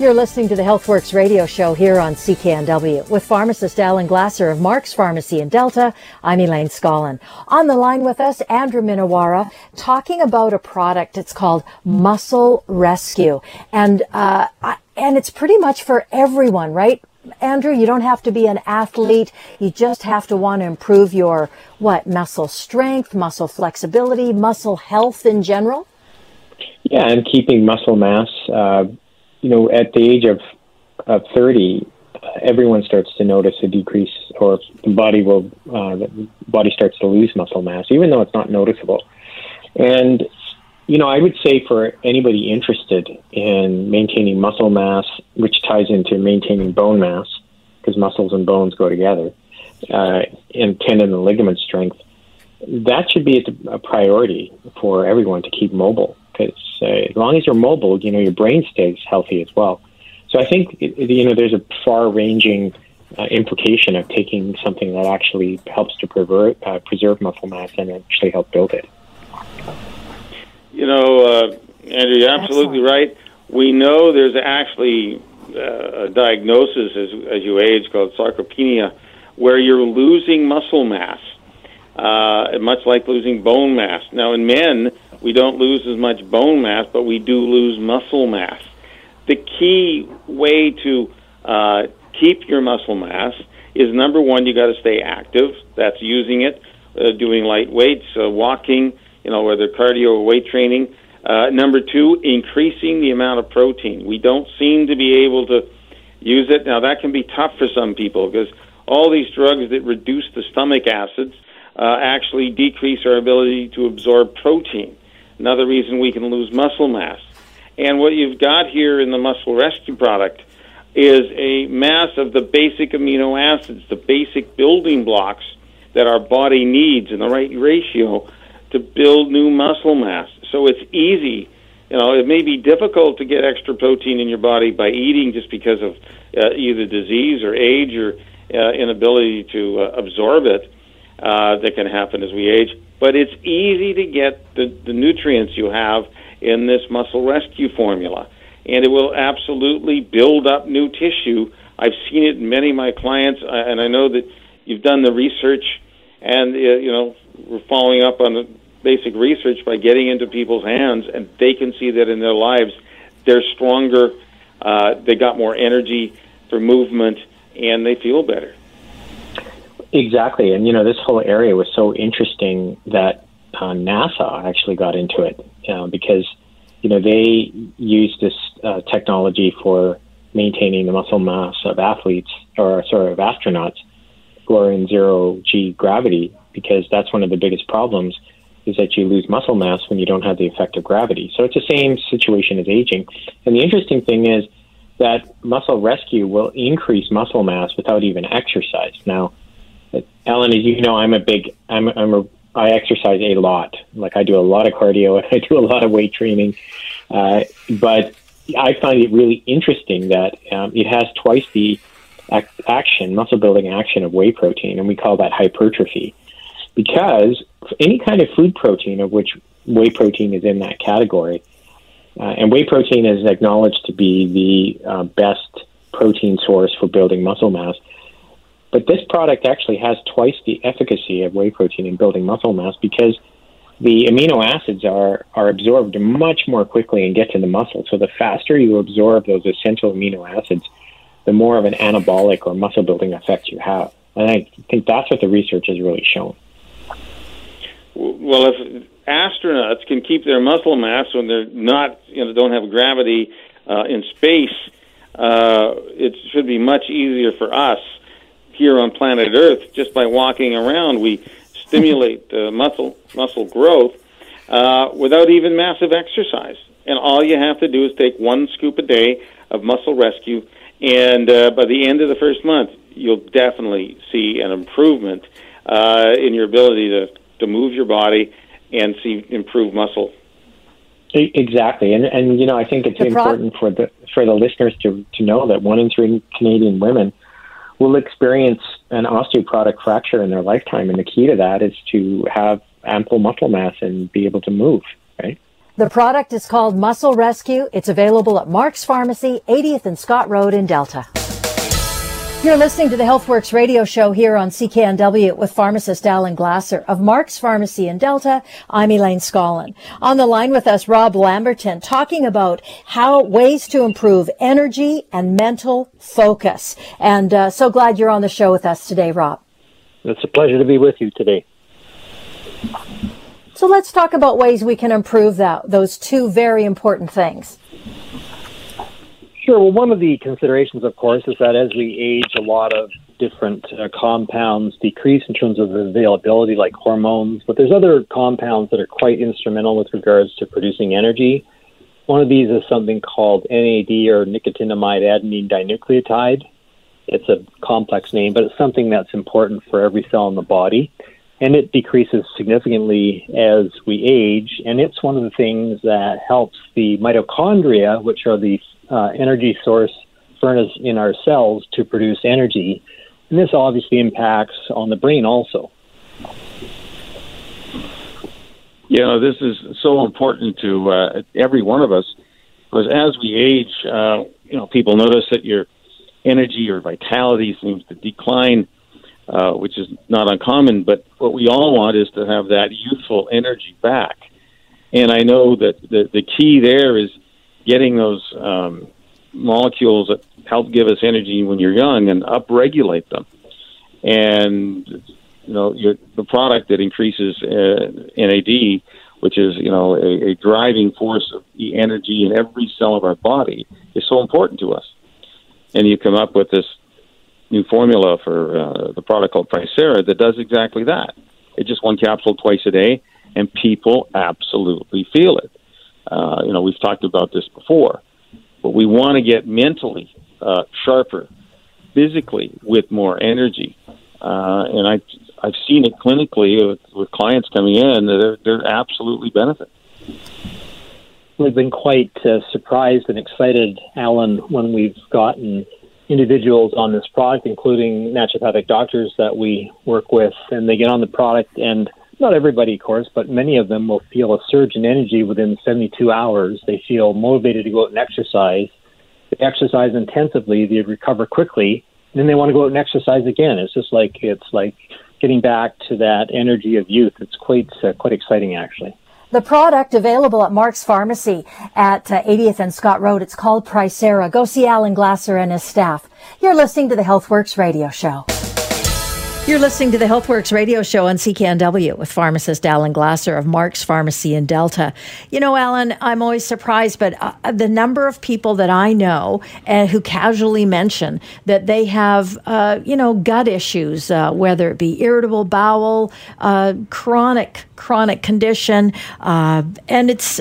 You're listening to the HealthWorks radio show here on CKNW with pharmacist Alan Glasser of Mark's Pharmacy in Delta. I'm Elaine Scollin. On the line with us, Andrew Minowara, talking about a product. It's called Muscle Rescue. And, uh, and it's pretty much for everyone, right? Andrew, you don't have to be an athlete. You just have to want to improve your, what, muscle strength, muscle flexibility, muscle health in general? Yeah, and keeping muscle mass, uh, you know, at the age of, of 30, everyone starts to notice a decrease, or the body will, uh, the body starts to lose muscle mass, even though it's not noticeable. And, you know, I would say for anybody interested in maintaining muscle mass, which ties into maintaining bone mass, because muscles and bones go together, uh, and tendon and ligament strength, that should be a priority for everyone to keep mobile because uh, as long as you're mobile, you know your brain stays healthy as well. So I think you know there's a far-ranging uh, implication of taking something that actually helps to preserve, uh, preserve muscle mass and actually help build it. You know, uh, Andrew, you're absolutely right. We know there's actually uh, a diagnosis as, as you age called sarcopenia, where you're losing muscle mass, uh, much like losing bone mass. Now, in men, we don't lose as much bone mass, but we do lose muscle mass. The key way to uh, keep your muscle mass is number one, you got to stay active. That's using it, uh, doing light weights, uh, walking, you know, whether cardio or weight training. Uh, number two, increasing the amount of protein. We don't seem to be able to use it. Now, that can be tough for some people because all these drugs that reduce the stomach acids uh, actually decrease our ability to absorb protein. Another reason we can lose muscle mass. And what you've got here in the Muscle Rescue product is a mass of the basic amino acids, the basic building blocks that our body needs in the right ratio to build new muscle mass. So it's easy. You know, it may be difficult to get extra protein in your body by eating just because of uh, either disease or age or uh, inability to uh, absorb it uh, that can happen as we age. But it's easy to get the, the nutrients you have in this muscle rescue formula. And it will absolutely build up new tissue. I've seen it in many of my clients, uh, and I know that you've done the research, and uh, you know we're following up on the basic research by getting into people's hands, and they can see that in their lives they're stronger, uh, they got more energy for movement, and they feel better. Exactly, and you know this whole area was so interesting that uh, NASA actually got into it uh, because you know they use this uh, technology for maintaining the muscle mass of athletes or sorry of astronauts who are in zero g gravity because that's one of the biggest problems is that you lose muscle mass when you don't have the effect of gravity. So it's the same situation as aging. And the interesting thing is that muscle rescue will increase muscle mass without even exercise. Now, Alan, as you know, I'm a big, I'm, I'm a, I exercise a lot. Like I do a lot of cardio, and I do a lot of weight training, uh, but I find it really interesting that um, it has twice the ac- action, muscle building action of whey protein, and we call that hypertrophy. Because any kind of food protein, of which whey protein is in that category, uh, and whey protein is acknowledged to be the uh, best protein source for building muscle mass but this product actually has twice the efficacy of whey protein in building muscle mass because the amino acids are, are absorbed much more quickly and get to the muscle. So the faster you absorb those essential amino acids, the more of an anabolic or muscle building effect you have. And I think that's what the research has really shown. Well, if astronauts can keep their muscle mass when they're not, you know, don't have gravity uh, in space, uh, it should be much easier for us here on planet Earth just by walking around. We stimulate uh, muscle muscle growth uh, without even massive exercise. And all you have to do is take one scoop a day of muscle rescue, and uh, by the end of the first month, you'll definitely see an improvement uh, in your ability to, to move your body and see improved muscle. Exactly, and and you know I think it's the important pro- for the for the listeners to to know that one in three Canadian women will experience an osteoporotic fracture in their lifetime, and the key to that is to have ample muscle mass and be able to move. Right. The product is called Muscle Rescue. It's available at Mark's Pharmacy, 80th and Scott Road in Delta. You're listening to the HealthWorks radio show here on CKNW with pharmacist Alan Glasser of Mark's Pharmacy in Delta. I'm Elaine Scollin. On the line with us, Rob Lamberton, talking about how ways to improve energy and mental focus. And uh, so glad you're on the show with us today, Rob. It's a pleasure to be with you today. So let's talk about ways we can improve that, those two very important things. Sure. Well, one of the considerations, of course, is that as we age, a lot of different uh, compounds decrease in terms of availability, like hormones. But there's other compounds that are quite instrumental with regards to producing energy. One of these is something called NAD or nicotinamide adenine dinucleotide. It's a complex name, but it's something that's important for every cell in the body. And it decreases significantly as we age. And it's one of the things that helps the mitochondria, which are the uh, energy source furnace in our cells to produce energy. And this obviously impacts on the brain also. Know, this is so important to uh, every one of us because as we age, uh, you know, people notice that your energy or vitality seems to decline, uh, which is not uncommon. But what we all want is to have that youthful energy back. And I know that the, the key there is getting those um, molecules that help give us energy when you're young and upregulate them. And you know, the product that increases uh, NAD, which is you know a, a driving force of the energy in every cell of our body, is so important to us. And you come up with this new formula for uh, the product called Pricera that does exactly that. It's just one capsule twice a day, and people absolutely feel it. Uh, you know, we've talked about this before, but we want to get mentally uh, sharper, physically with more energy. Uh, and I, I've seen it clinically with, with clients coming in; they're they're absolutely benefit. We've been quite uh, surprised and excited, Alan, when we've gotten individuals on this product, including naturopathic doctors that we work with, and they get on the product and not everybody, of course, but many of them will feel a surge in energy within 72 hours. They feel motivated to go out and exercise. They exercise intensively, they recover quickly, and then they want to go out and exercise again. It's just like it's like getting back to that energy of youth. It's quite uh, quite exciting, actually. The product available at Mark's Pharmacy at uh, 80th and Scott Road. It's called Pricera. Go see Alan Glasser and his staff. You're listening to the HealthWorks radio show. You're listening to the HealthWorks radio show on CKNW with pharmacist Alan Glasser of Mark's Pharmacy in Delta. You know, Alan, I'm always surprised, but uh, the number of people that I know uh, who casually mention that they have, uh, you know, gut issues, uh, whether it be irritable bowel, uh, chronic chronic condition, uh, and it's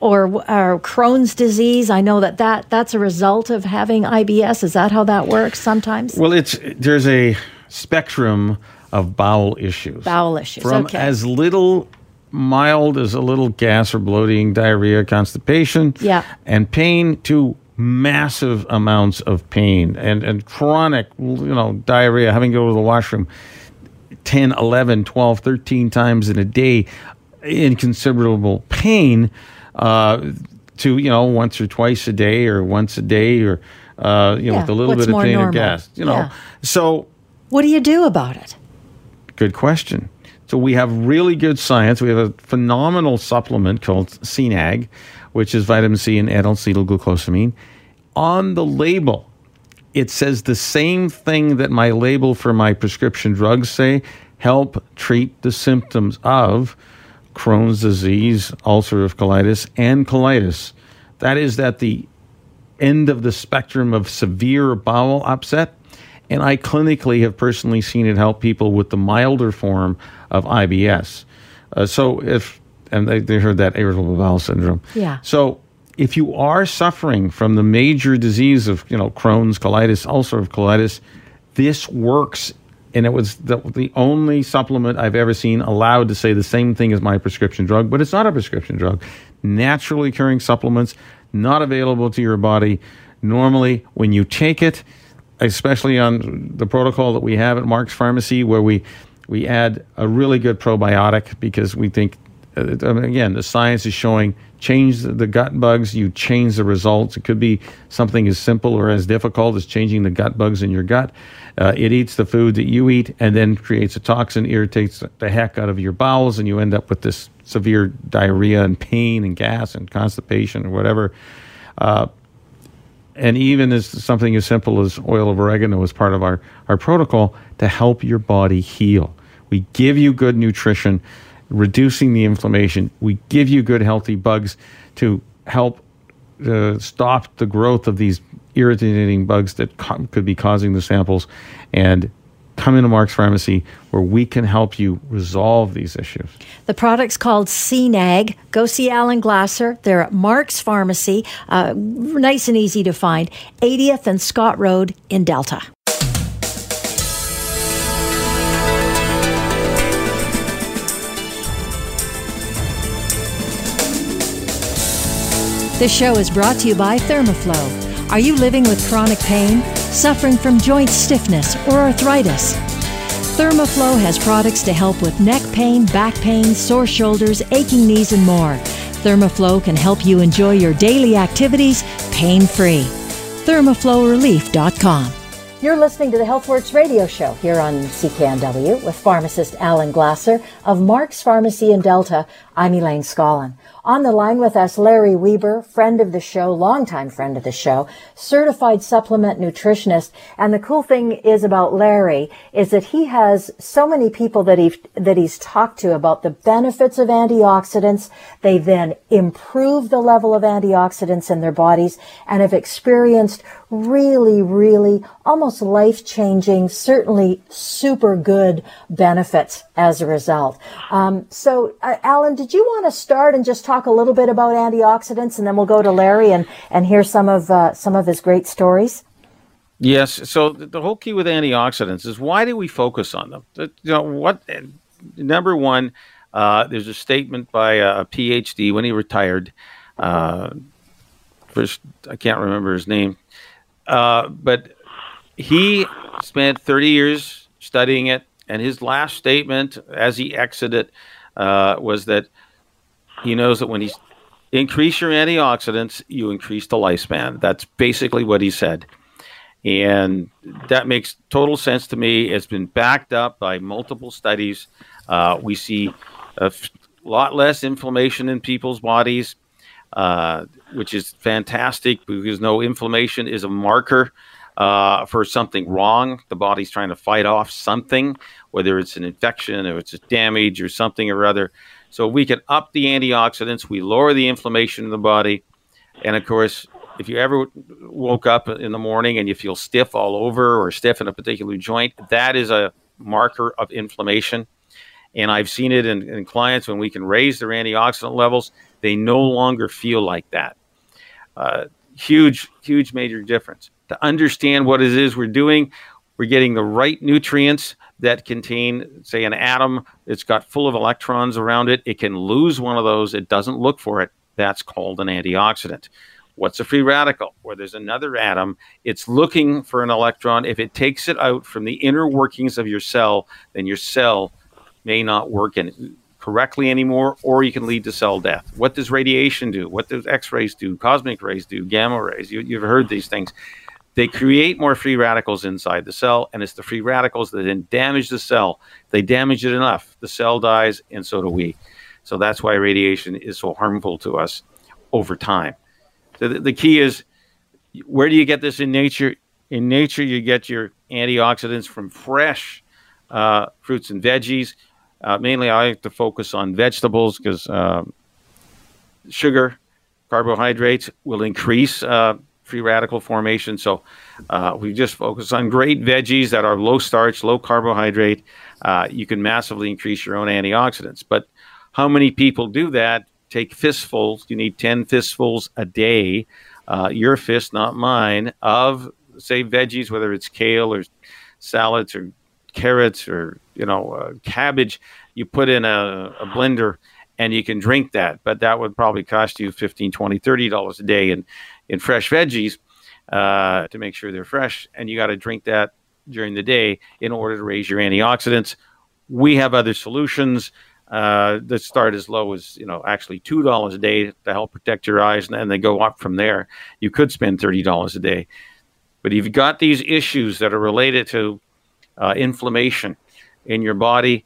or, or Crohn's disease. I know that, that that's a result of having IBS. Is that how that works sometimes? Well, it's there's a spectrum of bowel issues. Bowel issues. From okay. as little mild as a little gas or bloating, diarrhea, constipation, yeah. and pain to massive amounts of pain and, and chronic, you know, diarrhea, having to go to the washroom 10, 11, 12, 13 times in a day in considerable pain uh, to, you know, once or twice a day or once a day or, uh, you know, yeah. with a little bit of pain normal? or gas, you know. Yeah. So what do you do about it? Good question. So we have really good science. We have a phenomenal supplement called CNAG, which is vitamin C and N-acetyl-glucosamine. On the label, it says the same thing that my label for my prescription drugs say: help treat the symptoms of Crohn's disease, ulcerative colitis, and colitis. That is at the end of the spectrum of severe bowel upset. And I clinically have personally seen it help people with the milder form of IBS. Uh, so if, and they, they heard that irritable bowel syndrome. Yeah. So if you are suffering from the major disease of, you know, Crohn's, colitis, ulcerative colitis, this works and it was the, the only supplement I've ever seen allowed to say the same thing as my prescription drug, but it's not a prescription drug. Naturally occurring supplements, not available to your body. Normally, when you take it, especially on the protocol that we have at Mark's Pharmacy, where we we add a really good probiotic because we think, uh, again, the science is showing change the gut bugs, you change the results. It could be something as simple or as difficult as changing the gut bugs in your gut. Uh, it eats the food that you eat and then creates a toxin, irritates the heck out of your bowels, and you end up with this severe diarrhea and pain and gas and constipation or whatever. Uh, and even as something as simple as oil of oregano is part of our, our protocol to help your body heal. We give you good nutrition, reducing the inflammation. We give you good, healthy bugs to help uh, stop the growth of these irritating bugs that co- could be causing the samples. And come into Mark's Pharmacy where we can help you resolve these issues. The product's called CNAG. Go see Alan Glasser. They're at Mark's Pharmacy, uh, nice and easy to find, 80th and Scott Road in Delta. This show is brought to you by Thermoflow. Are you living with chronic pain, suffering from joint stiffness, or arthritis? Thermoflow has products to help with neck pain, back pain, sore shoulders, aching knees, and more. Thermoflow can help you enjoy your daily activities pain free. ThermoflowRelief.com. You're listening to the HealthWorks radio show here on CKNW with pharmacist Alan Glasser of Mark's Pharmacy in Delta. I'm Elaine Scollin. On the line with us, Larry Weber, friend of the show, longtime friend of the show, certified supplement nutritionist. And the cool thing is about Larry is that he has so many people that he that he's talked to about the benefits of antioxidants. They then improve the level of antioxidants in their bodies and have experienced really, really almost life changing, certainly super good benefits as a result. Um, so, uh, Alan, did you want to start and just talk a little bit about antioxidants, and then we'll go to Larry and and hear some of uh, some of his great stories? Yes. So the whole key with antioxidants is why do we focus on them? You know what? Number one, uh, there's a statement by a PhD when he retired. Uh, first, I can't remember his name, uh, but he spent 30 years studying it, and his last statement as he exited uh, was that he knows that when he increase your antioxidants, you increase the lifespan. That's basically what he said. And that makes total sense to me. It's been backed up by multiple studies. Uh, we see a f- lot less inflammation in people's bodies, uh, which is fantastic because no inflammation is a marker uh, for something wrong. The body's trying to fight off something, whether it's an infection or it's a damage or something or other. So we can up the antioxidants, we lower the inflammation in the body, and of course, if you ever woke up in the morning and you feel stiff all over or stiff in a particular joint, that is a marker of inflammation. And I've seen it in, in clients when we can raise their antioxidant levels, they no longer feel like that. Uh, huge, huge major difference. To understand what it is we're doing, we're getting the right nutrients that contain, say, an atom that's got full of electrons around it. It can lose one of those. It doesn't look for it. That's called an antioxidant. What's a free radical? Where there's another atom, it's looking for an electron. If it takes it out from the inner workings of your cell, then your cell may not work in, correctly anymore, or you can lead to cell death. What does radiation do? What does X rays do? Cosmic rays do? Gamma rays? You, you've heard these things. They create more free radicals inside the cell, and it's the free radicals that then damage the cell. They damage it enough, the cell dies, and so do we. So that's why radiation is so harmful to us over time. So the, the key is where do you get this in nature? In nature, you get your antioxidants from fresh uh, fruits and veggies. Uh, mainly, I like to focus on vegetables because uh, sugar, carbohydrates will increase uh, free radical formation. So uh, we just focus on great veggies that are low starch, low carbohydrate. Uh, you can massively increase your own antioxidants. But how many people do that? Take fistfuls. You need 10 fistfuls a day. Uh, your fist, not mine, of say veggies, whether it's kale or salads or carrots or you know uh, cabbage. You put in a, a blender and you can drink that but that would probably cost you 15 20 30 dollars a day in in fresh veggies uh, to make sure they're fresh, and you got to drink that during the day in order to raise your antioxidants. We have other solutions uh, that start as low as you know actually two dollars a day to help protect your eyes, and then they go up from there. You could spend thirty dollars a day, but if you've got these issues that are related to uh, inflammation in your body,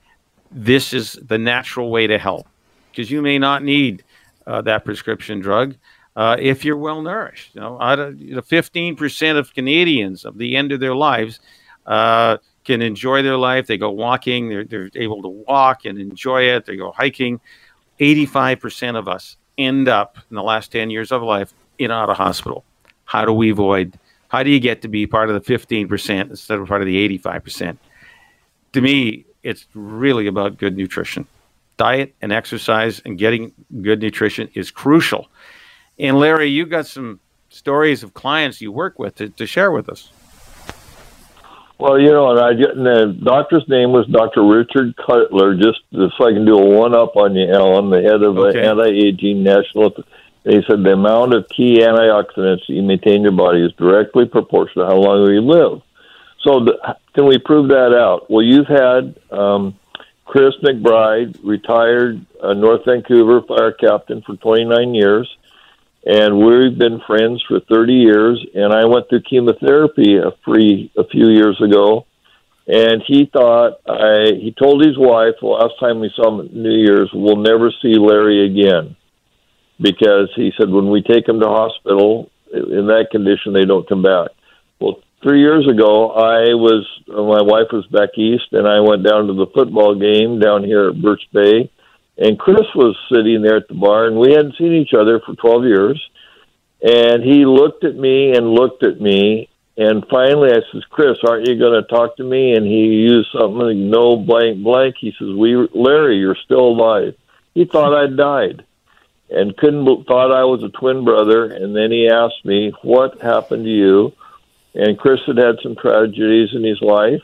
this is the natural way to help because you may not need uh, that prescription drug uh, if you're well nourished. You know, out of, you know, 15% of Canadians of the end of their lives uh, can enjoy their life. They go walking, they're, they're able to walk and enjoy it. They go hiking. 85% of us end up in the last 10 years of life in out of hospital. How do we avoid? How do you get to be part of the 15% instead of part of the 85%? To me, it's really about good nutrition. Diet and exercise and getting good nutrition is crucial and Larry, you got some stories of clients you work with to, to share with us. Well, you know, and I get the doctor's name was Dr. Richard Cutler. Just so I can do a one up on you, Alan, the head of okay. anti-aging national. He said the amount of key antioxidants you maintain in your body is directly proportional to how long you live. So, the, can we prove that out? Well, you've had um, Chris McBride, retired uh, North Vancouver fire captain for 29 years and we've been friends for 30 years. And I went through chemotherapy a free a few years ago, and he thought I he told his wife the last time we saw him at New Year's, we'll never see Larry again, because he said when we take him to hospital in that condition, they don't come back. Well, three years ago, I was my wife was back east, and I went down to the football game down here at Birch Bay and Chris was sitting there at the bar, and we hadn't seen each other for 12 years. And he looked at me and looked at me, and finally I says, "Chris, aren't you going to talk to me?" And he used something like "no blank blank." He says, "We, Larry, you're still alive." He thought I'd died, and couldn't thought I was a twin brother. And then he asked me, "What happened to you?" And Chris had had some tragedies in his life,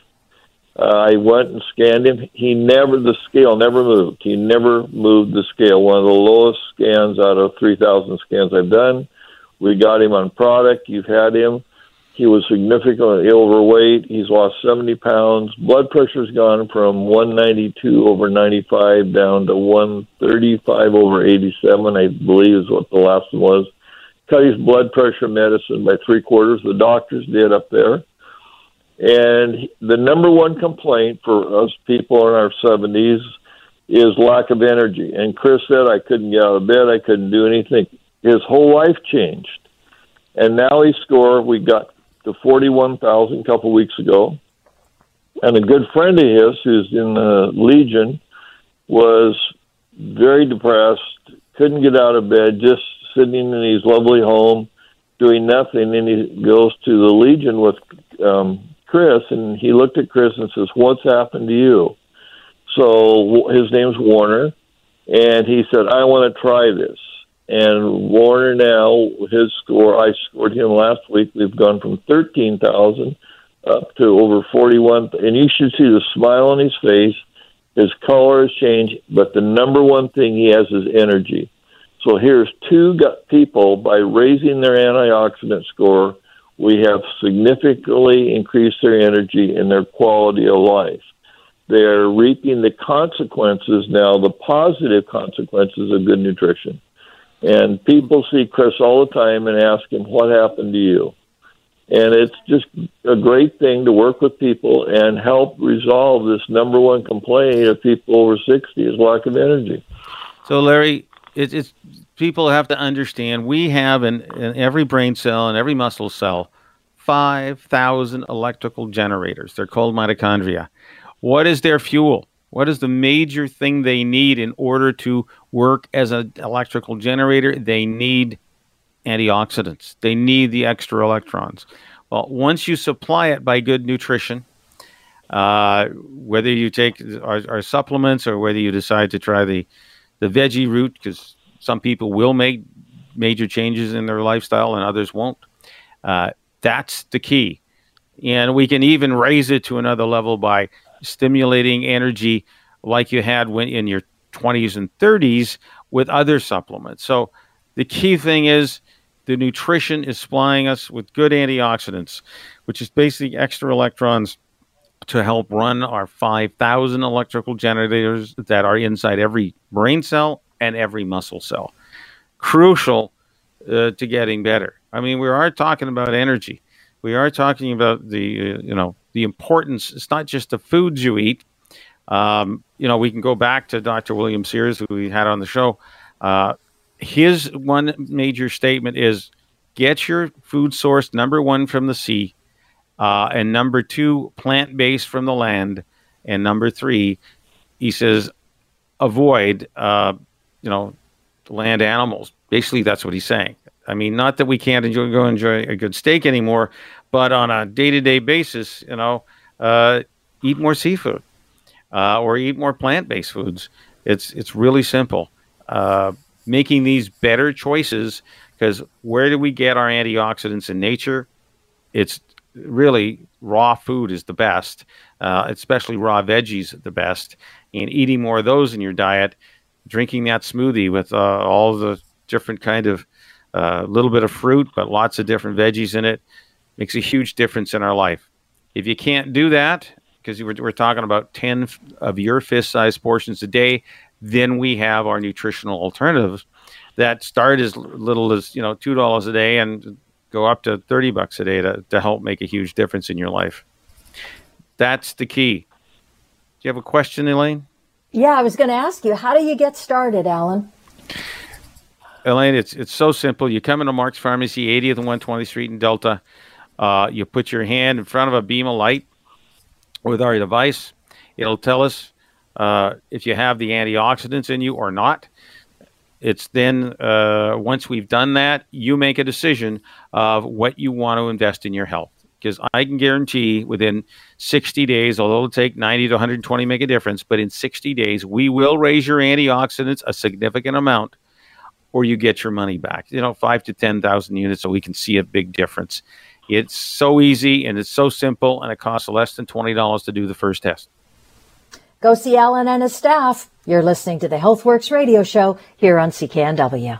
uh, I went and scanned him. He never, the scale never moved. He never moved the scale. One of the lowest scans out of 3,000 scans I've done. We got him on product. You've had him. He was significantly overweight. He's lost 70 pounds. Blood pressure's gone from 192 over 95 down to 135 over 87, I believe is what the last one was. Cut his blood pressure medicine by three quarters. The doctors did up there and the number one complaint for us people in our 70s is lack of energy. And Chris said, I couldn't get out of bed, I couldn't do anything. His whole life changed. And now he scored, we got to 41,000 a couple weeks ago. And a good friend of his, who's in the Legion, was very depressed, couldn't get out of bed, just sitting in his lovely home, doing nothing. And he goes to the Legion with um, Chris, and he looked at Chris and says, "What's happened to you?" So his name's Warner, and he said, "I want to try this." And Warner now, his score, I scored him last week. We've gone from thirteen thousand up to over forty-one, and you should see the smile on his face. His color has changed, but the number one thing he has is energy. So here's two people by raising their antioxidant score we have significantly increased their energy and their quality of life. They're reaping the consequences now, the positive consequences of good nutrition. And people see Chris all the time and ask him, What happened to you? And it's just a great thing to work with people and help resolve this number one complaint of people over 60 is lack of energy. So, Larry, it, it's people have to understand we have in, in every brain cell and every muscle cell 5,000 electrical generators. They're called mitochondria. What is their fuel? What is the major thing they need in order to work as an electrical generator? They need antioxidants. They need the extra electrons. Well, once you supply it by good nutrition, uh, whether you take our, our, supplements or whether you decide to try the the veggie route, because some people will make major changes in their lifestyle and others won't. Uh, that's the key, and we can even raise it to another level by stimulating energy like you had when in your 20s and 30s with other supplements. So the key thing is the nutrition is supplying us with good antioxidants, which is basically extra electrons to help run our 5,000 electrical generators that are inside every brain cell and every muscle cell. Crucial uh, to getting better. I mean, we are talking about energy. We are talking about the uh, you know the importance. It's not just the foods you eat. Um, you know, we can go back to Dr. William Sears, who we had on the show. Uh, his one major statement is get your food source number one from the sea, uh, and number two, plant based from the land, and number three, he says, avoid, uh, you know, land animals. Basically, that's what he's saying. I mean, not that we can't enjoy go enjoy a good steak anymore, but on a day to day basis, you know, uh, eat more seafood uh, or eat more plant based foods. It's it's really simple. Uh, making these better choices because where do we get our antioxidants in nature? It's really raw food is the best, uh, especially raw veggies the best. And eating more of those in your diet, drinking that smoothie with uh, all the different kind of a uh, little bit of fruit, but lots of different veggies in it makes a huge difference in our life. If you can't do that, because we're, we're talking about 10 of your fist sized portions a day, then we have our nutritional alternatives that start as little as you know two dollars a day and go up to 30 bucks a day to, to help make a huge difference in your life. That's the key. Do you have a question elaine yeah i was going to ask you how do you get started alan elaine it's it's so simple you come into mark's pharmacy 80th and 120th street in delta uh, you put your hand in front of a beam of light with our device it'll tell us uh, if you have the antioxidants in you or not. It's then, uh, once we've done that, you make a decision of what you want to invest in your health. Because I can guarantee within 60 days, although it'll take 90 to 120 make a difference, but in 60 days, we will raise your antioxidants a significant amount or you get your money back. You know, five to 10,000 units, so we can see a big difference. It's so easy and it's so simple, and it costs less than $20 to do the first test. Go see Alan and his staff. You're listening to the HealthWorks radio show here on CKNW.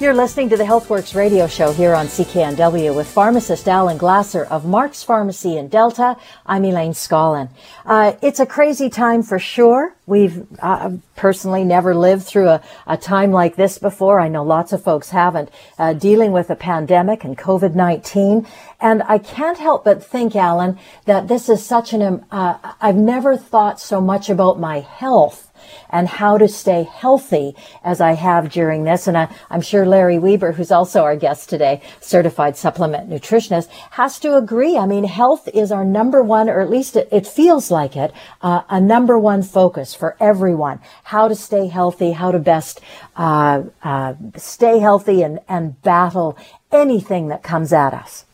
You're listening to the HealthWorks radio show here on CKNW with pharmacist Alan Glasser of Mark's Pharmacy in Delta. I'm Elaine Scollin. Uh, it's a crazy time for sure. We've uh, personally never lived through a, a, time like this before. I know lots of folks haven't, uh, dealing with a pandemic and COVID-19. And I can't help but think, Alan, that this is such an, uh, I've never thought so much about my health and how to stay healthy as I have during this. And I, am sure Larry Weber, who's also our guest today, certified supplement nutritionist, has to agree. I mean, health is our number one, or at least it, it feels like it, uh, a number one focus for everyone. How to stay healthy, how to best uh, uh, stay healthy and, and battle anything that comes at us.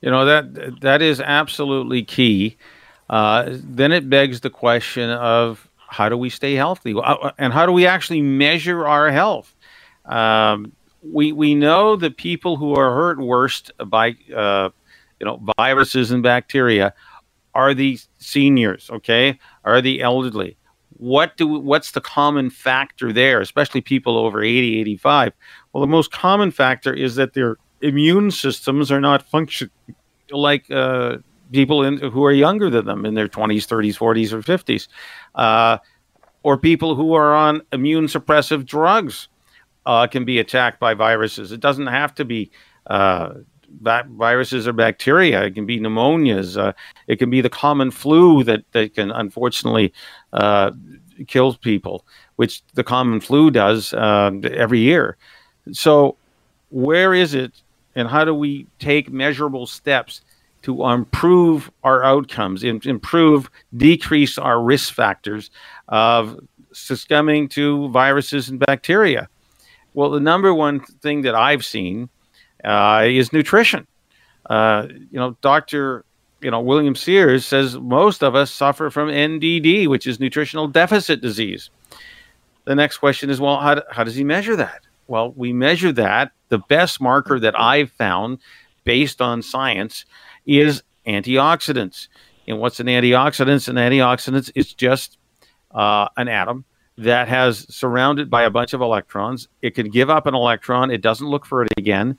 You know that that is absolutely key. Uh, then it begs the question of how do we stay healthy? Uh, and how do we actually measure our health? Um, we we know that people who are hurt worst by uh, you know viruses and bacteria are the seniors okay? Are the elderly. What do what's the common factor there especially people over 80 85 well the most common factor is that their immune systems are not functioning like uh, people in, who are younger than them in their 20s, 30s, 40s, or 50s, uh, or people who are on immune suppressive drugs, uh, can be attacked by viruses. It doesn't have to be uh, viruses or bacteria. It can be pneumonias. Uh, it can be the common flu that, that can unfortunately uh, kill people, which the common flu does uh, every year. So, where is it, and how do we take measurable steps to improve our outcomes, improve, decrease our risk factors of succumbing to viruses and bacteria? Well, the number one thing that I've seen uh, is nutrition. Uh, you know, Doctor, you know, William Sears says most of us suffer from NDD, which is nutritional deficit disease. The next question is, well, how, how does he measure that? Well, we measure that. The best marker that I've found, based on science, is antioxidants. And what's an antioxidant? An antioxidant is just uh, an atom that has surrounded by a bunch of electrons. It can give up an electron. It doesn't look for it again.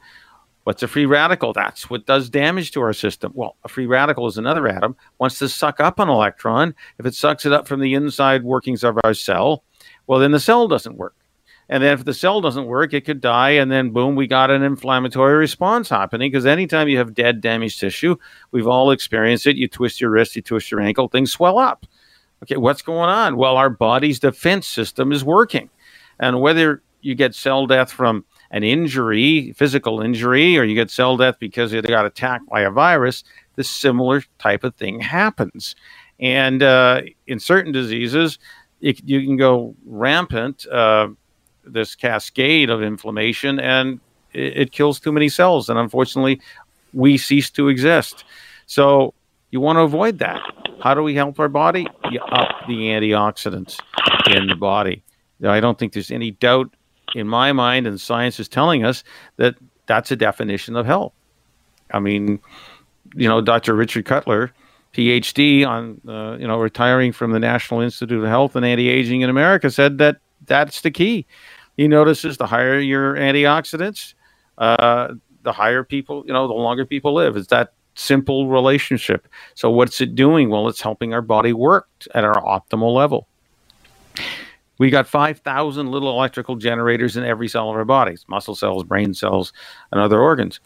What's a free radical? That's what does damage to our system. Well, a free radical is another atom wants to suck up an electron. If it sucks it up from the inside workings of our cell, well, then the cell doesn't work. And then if the cell doesn't work, it could die, and then boom, we got an inflammatory response happening. Because anytime you have dead, damaged tissue, we've all experienced it. You twist your wrist, you twist your ankle, things swell up. Okay, what's going on? Well, our body's defense system is working. And whether you get cell death from an injury, physical injury, or you get cell death because you got attacked by a virus, the similar type of thing happens. And uh, in certain diseases, it, you can go rampant, uh, this cascade of inflammation, and it, it kills too many cells. And unfortunately, we cease to exist. So you want to avoid that. How do we help our body? You up the antioxidants in the body. I don't think there's any doubt in my mind, and science is telling us that that's a definition of health. I mean, you know, Dr. Richard Cutler, PhD on, uh, you know, retiring from the National Institute of Health and Anti-Aging in America, said that that's the key. He notices the higher your antioxidants, uh, the higher people, you know, the longer people live. It's that simple relationship. So what's it doing? Well, it's helping our body work at our optimal level. We got 5,000 little electrical generators in every cell of our bodies muscle cells, brain cells, and other organs.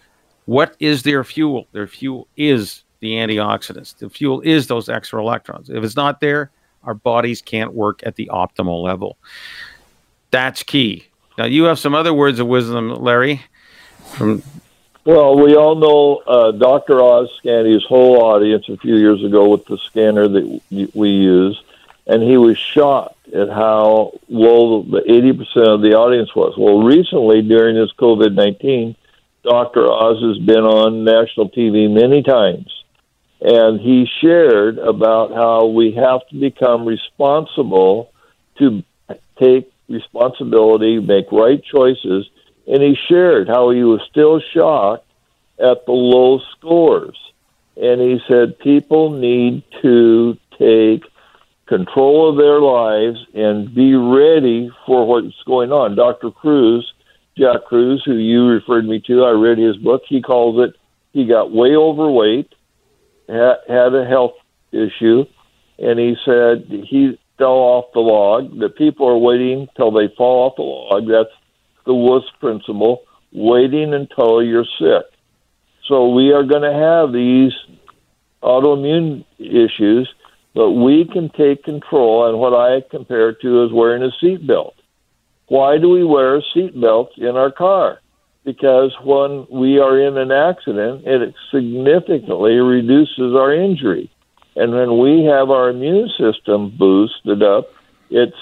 What is their fuel? Their fuel is the antioxidants. The fuel is those extra electrons. If it's not there, our bodies can't work at the optimal level. That's key. Now, you have some other words of wisdom, Larry. From well, we all know uh, Dr. Oz scanned his whole audience a few years ago with the scanner that we use, and he was shocked at how low the 80% of the audience was. Well, recently during this COVID 19, Dr. Oz has been on national TV many times, and he shared about how we have to become responsible to take responsibility, make right choices, and he shared how he was still shocked at the low scores. And he said people need to take control of their lives and be ready for what's going on. Dr. Kruse, Jack Kruse, who you referred me to, I read his book. He calls it he got way overweight, had a health issue, and he said he fell off the log. That people are waiting till they fall off the log. That's the WUS principle, waiting until you're sick. So we are going to have these autoimmune issues but we can take control, and what I compare it to is wearing a seatbelt. Why do we wear seatbelts in our car? Because when we are in an accident, it significantly reduces our injury. And when we have our immune system boosted up, it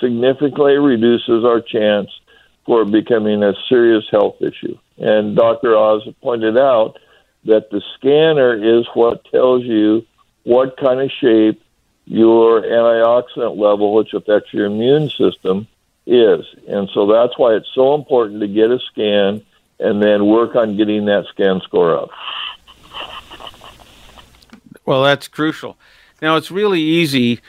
significantly reduces our chance for becoming a serious health issue. And Dr. Oz pointed out that the scanner is what tells you what kind of shape your antioxidant level, which affects your immune system, is. And so that's why it's so important to get a scan and then work on getting that scan score up. Well, that's crucial. Now, it's really easy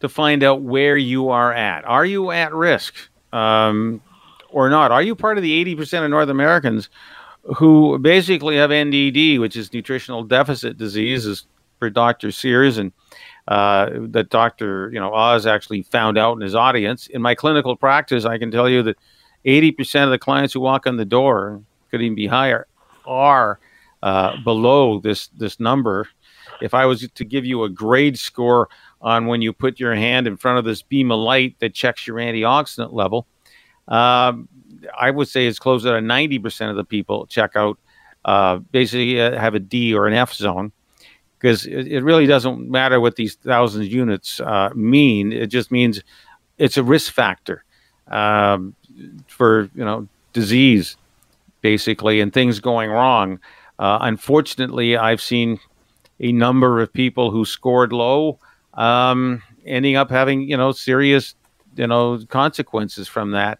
to find out where you are at. Are you at risk um, or not? Are you part of the 80% of North Americans who basically have NDD, which is nutritional deficit disease, is for Dr. Sears and uh, that Dr. You know Oz actually found out in his audience. In my clinical practice, I can tell you that 80% of the clients who walk in the door, could even be higher, are uh, below this, this number. If I was to give you a grade score on when you put your hand in front of this beam of light that checks your antioxidant level, um, I would say it's close to 90% of the people check out, uh, basically uh, have a D or an F zone because it, it, really doesn't matter what these thousand units uh, mean. It just means it's a risk factor um, for you know disease, basically, and things going wrong. Uh, unfortunately, I've seen a number of people who scored low um, ending up having you know serious you know consequences from that.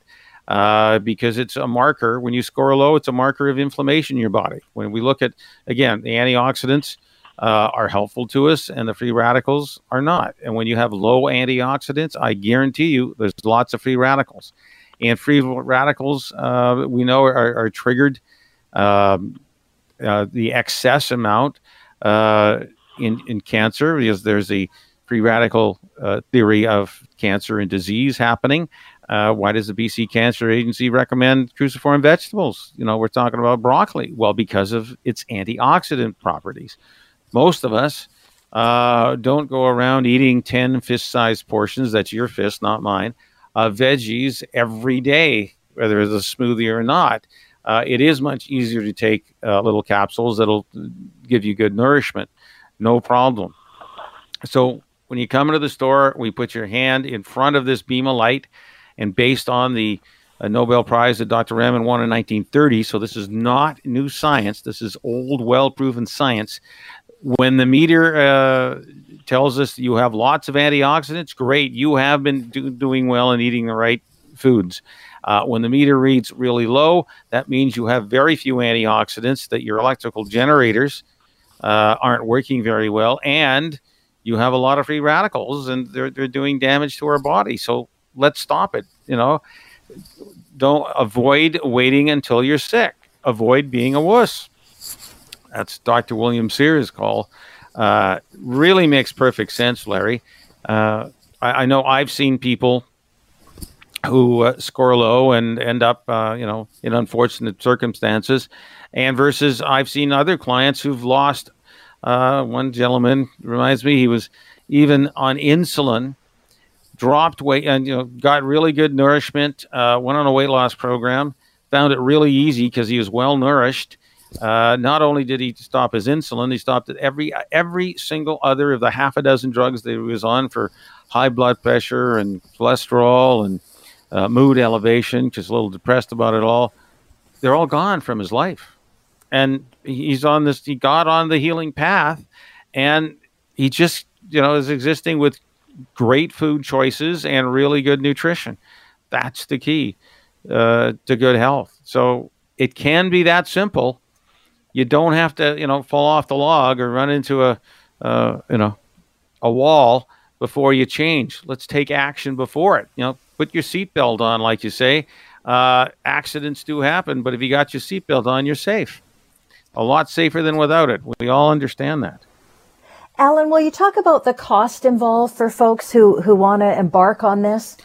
Uh, because it's a marker. When you score low, it's a marker of inflammation in your body. When we look at, again, the antioxidants, uh, are helpful to us and the free radicals are not. And when you have low antioxidants, I guarantee you there's lots of free radicals. And free radicals, uh, we know, are, are triggered um, uh, the excess amount in, in cancer because there's a free radical uh, theory of cancer and disease happening. Uh, why does the BC Cancer Agency recommend cruciform vegetables? You know, we're talking about broccoli. Well, because of its antioxidant properties most of us uh, don't go around eating 10 fist sized portions, that's your fist, not mine, of veggies every day, whether it's a smoothie or not. Uh, it is much easier to take uh, little capsules that'll give you good nourishment. No problem. So when you come into the store, we put your hand in front of this beam of light, and based on the uh, Nobel Prize that Dr. Raman won in 1930, so this is not new science. This is old, well proven science when the meter uh, tells us you have lots of antioxidants, great. You have been do- doing well and eating the right foods. Uh, when the meter reads really low, that means you have very few antioxidants, that your electrical generators uh, aren't working very well, and you have a lot of free radicals and they're, they're doing damage to our body. So let's stop it. You know, don't avoid waiting until you're sick, avoid being a wuss. That's Dr. William Sears' call. Uh, really makes perfect sense, Larry. Uh, I, I, know I've seen people who uh, score low and end up, uh, you know, in unfortunate circumstances, and versus I've seen other clients who've lost. Uh, one gentleman reminds me he was even on insulin, dropped weight, and you know got really good nourishment. Uh, went on a weight loss program, found it really easy because he was well nourished uh, not only did he stop his insulin, he stopped every every single other of the half a dozen drugs that he was on for high blood pressure and cholesterol and uh, mood elevation, just a little depressed about it all. They're all gone from his life, and he's on this. He got on the healing path, and he just you know is existing with great food choices and really good nutrition. That's the key uh, to good health. So it can be that simple you don't have to, you know, fall off the log or run into a, uh, you know, a wall before you change. Let's take action before it. You know, put your seatbelt on, like you say. Uh, accidents do happen, but if you got your seatbelt on, you're safe. A lot safer than without it. We all understand that. Alan, will you talk about the cost involved for folks who, who want to embark on this?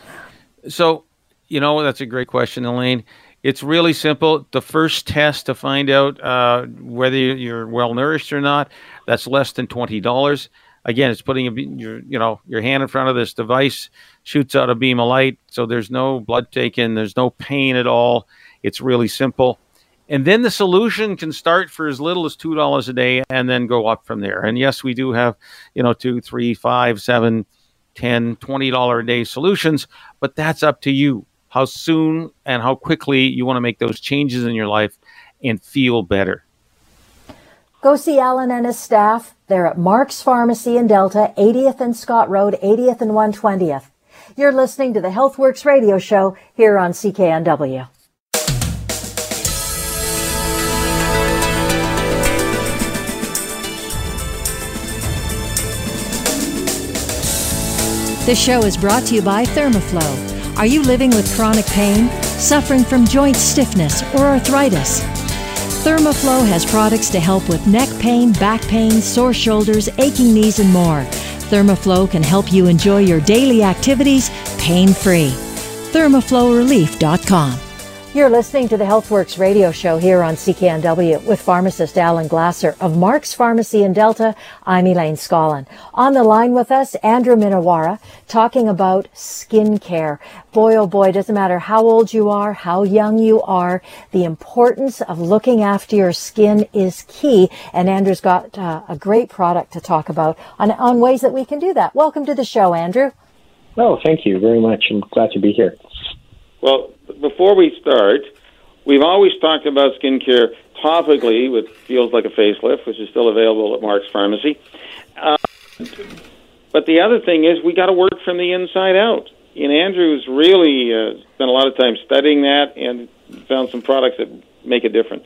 So, you know, that's a great question, Elaine. It's really simple. The first test to find out uh, whether you're well nourished or not, that's less than twenty dollars. Again, it's putting your you know your hand in front of this device, shoots out a beam of light, so there's no blood taken, there's no pain at all. It's really simple. And then the solution can start for as little as two dollars a day, and then go up from there. And yes, we do have you know two, three, five, seven, ten, twenty dollar a day solutions, but that's up to you how soon and how quickly you want to make those changes in your life and feel better. Go see Alan and his staff. They're at Mark's Pharmacy in Delta, 80th and Scott Road, 80th and 120th. You're listening to the HealthWorks radio show here on CKNW. This show is brought to you by Thermoflow are you living with chronic pain, suffering from joint stiffness, or arthritis? Thermoflow has products to help with neck pain, back pain, sore shoulders, aching knees, and more. Thermoflow can help you enjoy your daily activities pain free. ThermoflowRelief.com. You're listening to the HealthWorks radio show here on CKNW with pharmacist Alan Glasser of Mark's Pharmacy in Delta. I'm Elaine Scollin. On the line with us, Andrew Minowara, talking about skin care. Boy, oh boy, doesn't matter how old you are, how young you are, the importance of looking after your skin is key. And Andrew's got uh, a great product to talk about on, on ways that we can do that. Welcome to the show, Andrew. Oh, thank you very much. I'm glad to be here. Well, before we start, we've always talked about skincare topically which Feels Like a Facelift, which is still available at Mark's Pharmacy. Uh, but the other thing is we got to work from the inside out. And Andrew's really uh, spent a lot of time studying that and found some products that make a difference.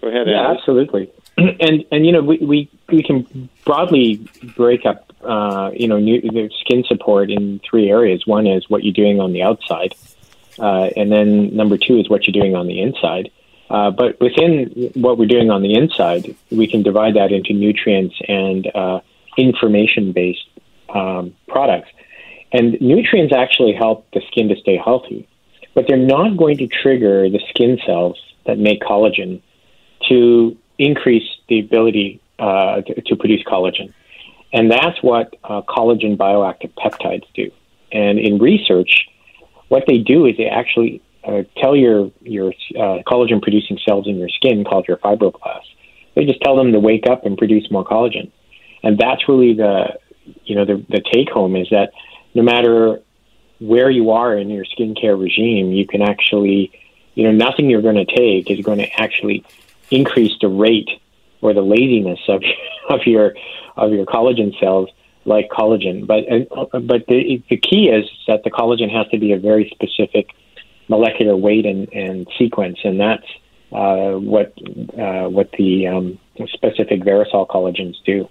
Go ahead. Yeah, Andrew. absolutely. And and you know we we, we can broadly break up uh, you know new, skin support in three areas. One is what you're doing on the outside uh, and then number two is what you're doing on the inside. Uh, but within what we're doing on the inside, we can divide that into nutrients and uh, information based um, products. And nutrients actually help the skin to stay healthy, but they're not going to trigger the skin cells that make collagen to increase the ability uh, to, to, produce collagen. And that's what uh, collagen bioactive peptides do. And in research, what they do is they actually uh, tell your your uh, collagen producing cells in your skin, called your fibroblasts, they just tell them to wake up and produce more collagen, and that's really the you know the the take home is that no matter where you are in your skincare regime, you can actually you know nothing you're going to take is going to actually increase the rate or the laziness of of your of your collagen cells like collagen. But but the the key is that the collagen has to be a very specific molecular weight and, and sequence, and that's uh, what uh, what the um, specific Verisol collagens do.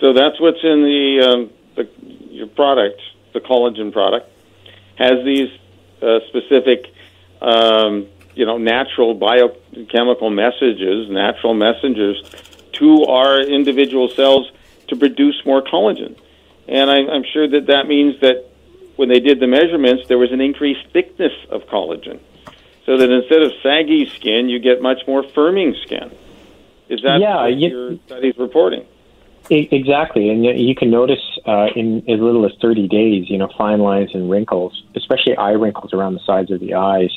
So that's what's in the, um, the your product, the collagen product, has these uh, specific, um, you know, natural biochemical messages, natural messengers to our individual cells to produce more collagen. And I, I'm sure that that means that when they did the measurements, there was an increased thickness of collagen. So that instead of saggy skin, you get much more firming skin. Is that yeah, what you, your study's reporting? Exactly, and you can notice uh, in as little as 30 days, you know, fine lines and wrinkles, especially eye wrinkles around the sides of the eyes,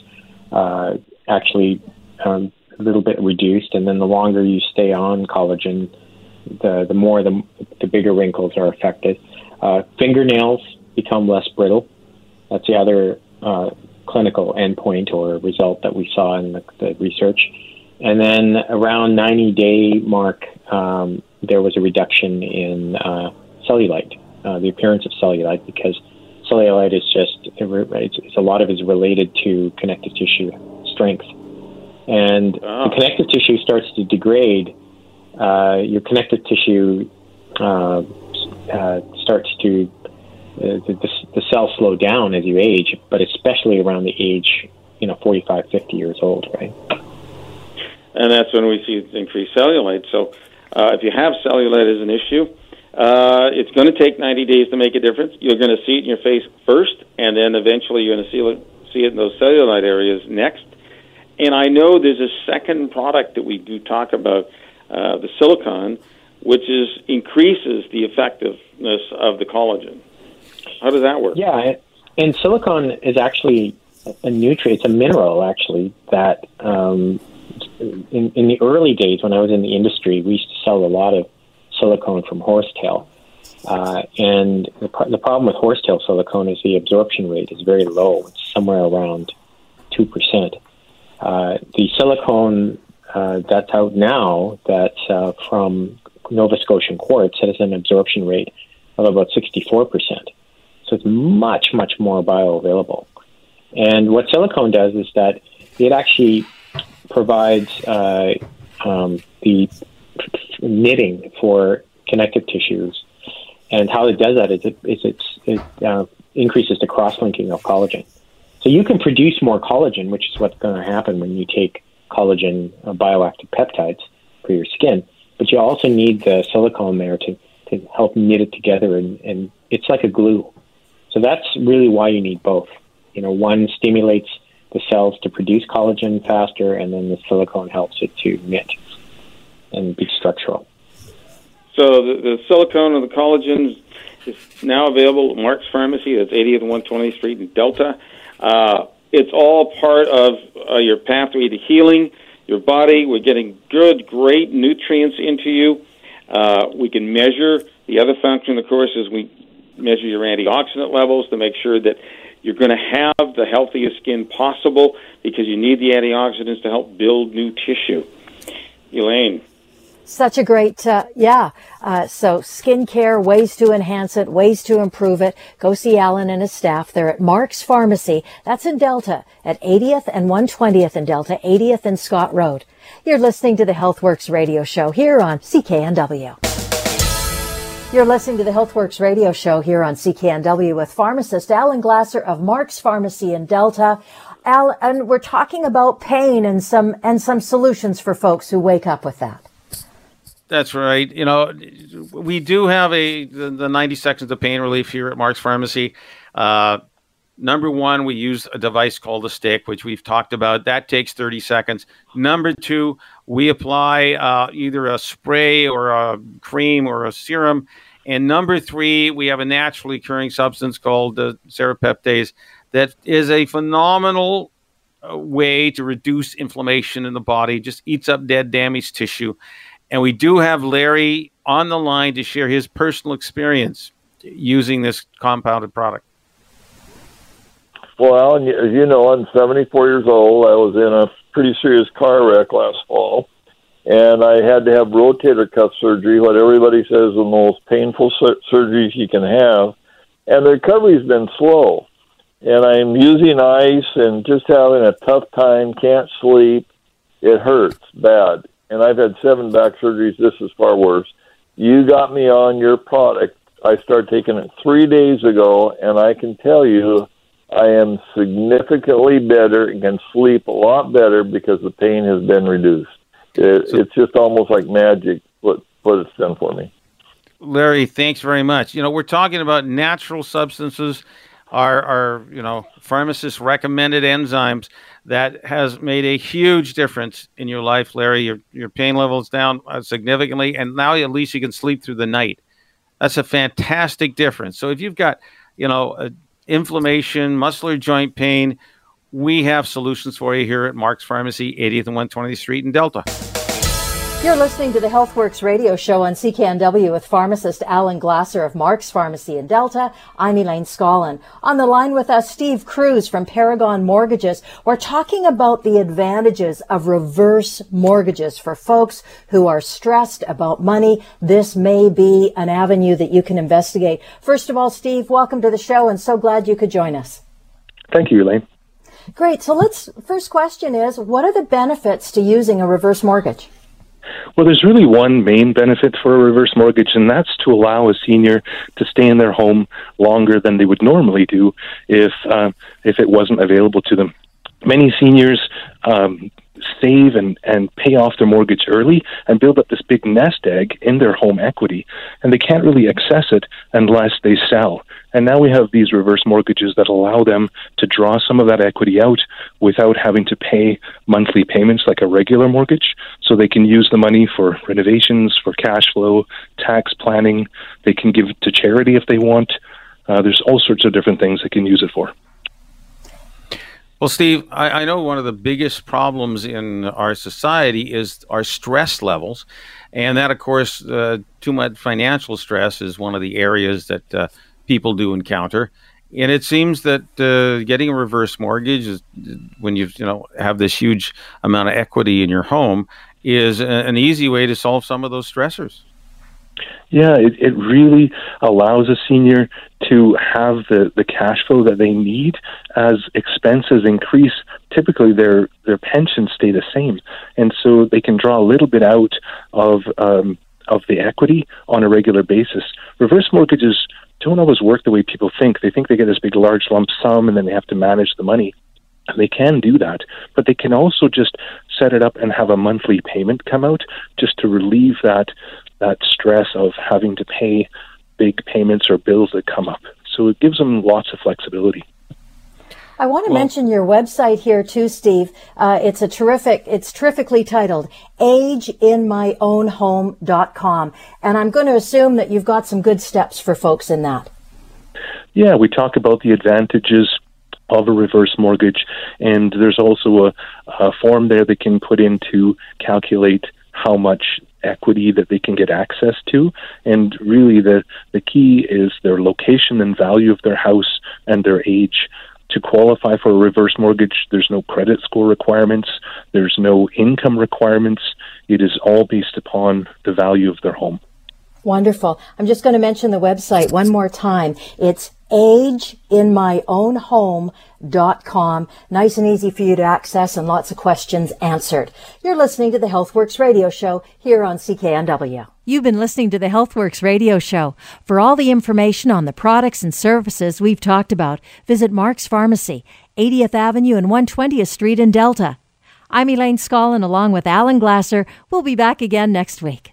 uh, actually um, a little bit reduced. And then the longer you stay on collagen, the the more the the bigger wrinkles are affected. Uh, fingernails become less brittle. That's the other uh, clinical endpoint or result that we saw in the, the research. And then around 90 day mark, um, there was a reduction in uh, cellulite, uh, the appearance of cellulite, because cellulite is just it's, it's a lot of it is related to connective tissue strength, and oh. the connective tissue starts to degrade uh, your connective tissue uh, uh, starts to uh, the, the cells slow down as you age, but especially around the age, you know, 45, 50 years old, right? And that's when we see increased cellulite. So uh, if you have cellulite as an issue, uh, it's going to take 90 days to make a difference. You're going to see it in your face first, and then eventually you're going to see it, see it in those cellulite areas next. And I know there's a second product that we do talk about uh, the silicon, which is increases the effectiveness of the collagen. How does that work? Yeah, and silicon is actually a nutrient. It's a mineral actually that um, in, in the early days when I was in the industry, we used to sell a lot of silicone from horsetail. Uh, and the, the problem with horsetail silicone is the absorption rate is very low. It's somewhere around 2%. Uh, the silicone uh, that's out now that's uh, from Nova Scotian quartz has an absorption rate of about 64%. So it's much, much more bioavailable. And what silicone does is that it actually provides uh, um, the knitting for connective tissues. And how it does that is it, is it, it uh, increases the cross linking of collagen. So you can produce more collagen, which is what's going to happen when you take collagen uh, bioactive peptides for your skin, but you also need the silicone there to, to help knit it together, and, and it's like a glue. So that's really why you need both. You know, one stimulates the cells to produce collagen faster, and then the silicone helps it to knit and be structural. So the, the silicone and the collagen is now available at Mark's Pharmacy. That's 80th and 120th Street in Delta. Uh, it's all part of uh, your pathway to healing your body. We're getting good, great nutrients into you. Uh, we can measure the other function, of course, is we measure your antioxidant levels to make sure that you're going to have the healthiest skin possible because you need the antioxidants to help build new tissue. Elaine. Such a great, uh, yeah. Uh, so skincare, ways to enhance it, ways to improve it. Go see Alan and his staff. They're at Mark's Pharmacy. That's in Delta at 80th and 120th in Delta, 80th and Scott Road. You're listening to the HealthWorks radio show here on CKNW. You're listening to the HealthWorks radio show here on CKNW with pharmacist Alan Glasser of Mark's Pharmacy in Delta. Al, and we're talking about pain and some and some solutions for folks who wake up with that. That's right. You know, we do have a the, the 90 seconds of pain relief here at Mark's Pharmacy. Uh, number one, we use a device called a stick, which we've talked about. That takes 30 seconds. Number two, we apply uh, either a spray or a cream or a serum. And number three, we have a naturally occurring substance called the serrapeptase that is a phenomenal uh, way to reduce inflammation in the body, just eats up dead, damaged tissue. And we do have Larry on the line to share his personal experience using this compounded product. Well, Alan, as you know, I'm 74 years old. I was in a pretty serious car wreck last fall, and I had to have rotator cuff surgery, what everybody says is the most painful sur- surgeries you can have. And the recovery's been slow. And I'm using ice and just having a tough time, can't sleep. It hurts bad and I've had seven back surgeries. This is far worse. You got me on your product. I started taking it three days ago, and I can tell you I am significantly better and can sleep a lot better because the pain has been reduced. It, so, it's just almost like magic what, what it's done for me. Larry, thanks very much. You know, we're talking about natural substances, our, our you know, pharmacist recommended enzymes that has made a huge difference in your life, Larry. Your your pain levels down uh, significantly, and now at least you can sleep through the night. That's a fantastic difference. So if you've got you know inflammation, muscular joint pain, we have solutions for you here at Mark's Pharmacy, 80th and 120th Street in Delta. You're listening to the HealthWorks radio show on CKNW with pharmacist Alan Glasser of Mark's Pharmacy in Delta. I'm Elaine Scollin. On the line with us, Steve Kruse from Paragon Mortgages. We're talking about the advantages of reverse mortgages for folks who are stressed about money. This may be an avenue that you can investigate. First of all, Steve, welcome to the show and so glad you could join us. Thank you, Elaine. Great. So let's, first question is, what are the benefits to using a reverse mortgage? Well, there's really one main benefit for a reverse mortgage, and that's to allow a senior to stay in their home longer than they would normally do if uh, if it wasn't available to them. Many seniors um, save and, and pay off their mortgage early and build up this big nest egg in their home equity, and they can't really access it unless they sell. And now we have these reverse mortgages that allow them to draw some of that equity out without having to pay monthly payments like a regular mortgage. So they can use the money for renovations, for cash flow, tax planning. They can give it to charity if they want. Uh, there's all sorts of different things they can use it for. Well, Steve, I, I, know one of the biggest problems in our society is our stress levels. And that, of course, uh, too much financial stress is one of the areas that uh, people do encounter. And it seems that uh, getting a reverse mortgage, is, when you you know have this huge amount of equity in your home, is a, an easy way to solve some of those stressors. Yeah, it, it really allows a senior to have the, the cash flow that they need as expenses increase. Typically, their their pensions stay the same, and so they can draw a little bit out of um, of the equity on a regular basis. Reverse mortgages don't always work the way people think. They think they get this big, large lump sum and then they have to manage the money. And they can do that, but they can also just set it up and have a monthly payment come out just to relieve that that stress of having to pay big payments or bills that come up. So it gives them lots of flexibility. I want to well, mention your website here too, Steve. Uh, it's a terrific, it's terrifically titled ageinmyownhome.com. And I'm going to assume that you've got some good steps for folks in that. Yeah, we talk about the advantages of a reverse mortgage, and there's also a, a form there they can put in to calculate how much equity that they can get access to. And really, the, the key is their location and value of their house and their age. To qualify for a reverse mortgage, there's no credit score requirements, there's no income requirements. It is all based upon the value of their home. Wonderful. I'm just going to mention the website one more time. It's ageinmyownhome.com. Nice and easy for you to access and lots of questions answered. You're listening to the HealthWorks radio show here on CKNW. You've been listening to the HealthWorks radio show. For all the information on the products and services we've talked about, visit Mark's Pharmacy, 80th Avenue and 120th Street in Delta. I'm Elaine Scollin along with Alan Glasser. We'll be back again next week.